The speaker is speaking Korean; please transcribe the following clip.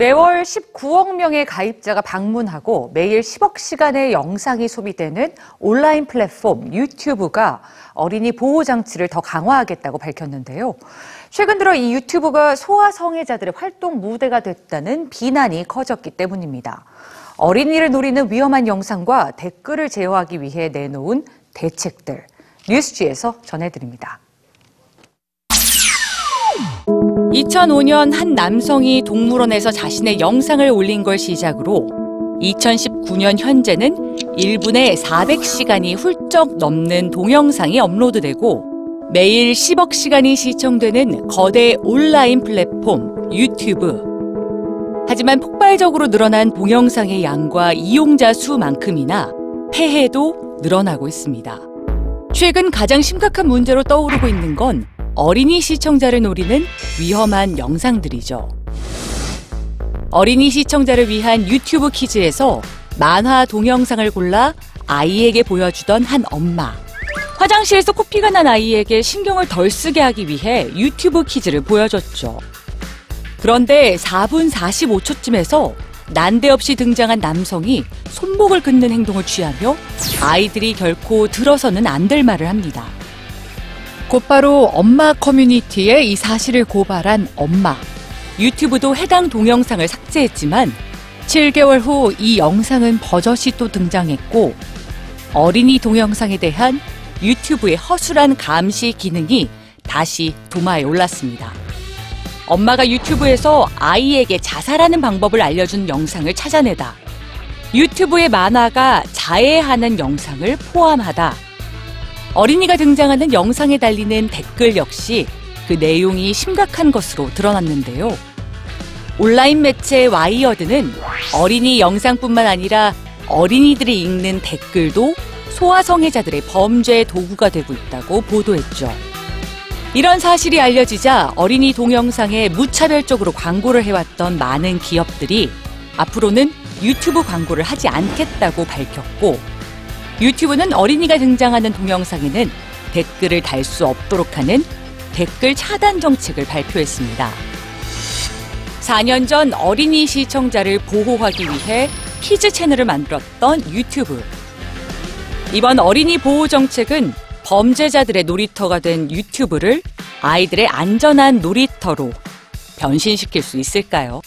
매월 19억 명의 가입자가 방문하고 매일 10억 시간의 영상이 소비되는 온라인 플랫폼 유튜브가 어린이 보호 장치를 더 강화하겠다고 밝혔는데요. 최근 들어 이 유튜브가 소아 성애자들의 활동 무대가 됐다는 비난이 커졌기 때문입니다. 어린이를 노리는 위험한 영상과 댓글을 제어하기 위해 내놓은 대책들 뉴스지에서 전해드립니다. 2005년 한 남성이 동물원에서 자신의 영상을 올린 걸 시작으로 2019년 현재는 1분에 400시간이 훌쩍 넘는 동영상이 업로드되고 매일 10억 시간이 시청되는 거대 온라인 플랫폼 유튜브. 하지만 폭발적으로 늘어난 동영상의 양과 이용자 수만큼이나 폐해도 늘어나고 있습니다. 최근 가장 심각한 문제로 떠오르고 있는 건 어린이 시청자를 노리는 위험한 영상들이죠. 어린이 시청자를 위한 유튜브 키즈에서 만화 동영상을 골라 아이에게 보여주던 한 엄마. 화장실에서 코피가 난 아이에게 신경을 덜 쓰게 하기 위해 유튜브 키즈를 보여줬죠. 그런데 4분 45초쯤에서 난데없이 등장한 남성이 손목을 긋는 행동을 취하며 아이들이 결코 들어서는 안 될 말을 합니다. 곧바로 엄마 커뮤니티에 이 사실을 고발한 엄마. 유튜브도 해당 동영상을 삭제했지만 7개월 후 이 영상은 버젓이 또 등장했고 어린이 동영상에 대한 유튜브의 허술한 감시 기능이 다시 도마에 올랐습니다. 엄마가 유튜브에서 아이에게 자살하는 방법을 알려준 영상을 찾아내다. 유튜브의 만화가 자해하는 영상을 포함하다. 어린이가 등장하는 영상에 달리는 댓글 역시 그 내용이 심각한 것으로 드러났는데요. 온라인 매체 와이어드는 어린이 영상뿐만 아니라 어린이들이 읽는 댓글도 소아성애자들의 범죄 도구가 되고 있다고 보도했죠. 이런 사실이 알려지자 어린이 동영상에 무차별적으로 광고를 해왔던 많은 기업들이 앞으로는 유튜브 광고를 하지 않겠다고 밝혔고 유튜브는 어린이가 등장하는 동영상에는 댓글을 달 수 없도록 하는 댓글 차단 정책을 발표했습니다. 4년 전 어린이 시청자를 보호하기 위해 키즈 채널을 만들었던 유튜브. 이번 어린이 보호 정책은 범죄자들의 놀이터가 된 유튜브를 아이들의 안전한 놀이터로 변신시킬 수 있을까요?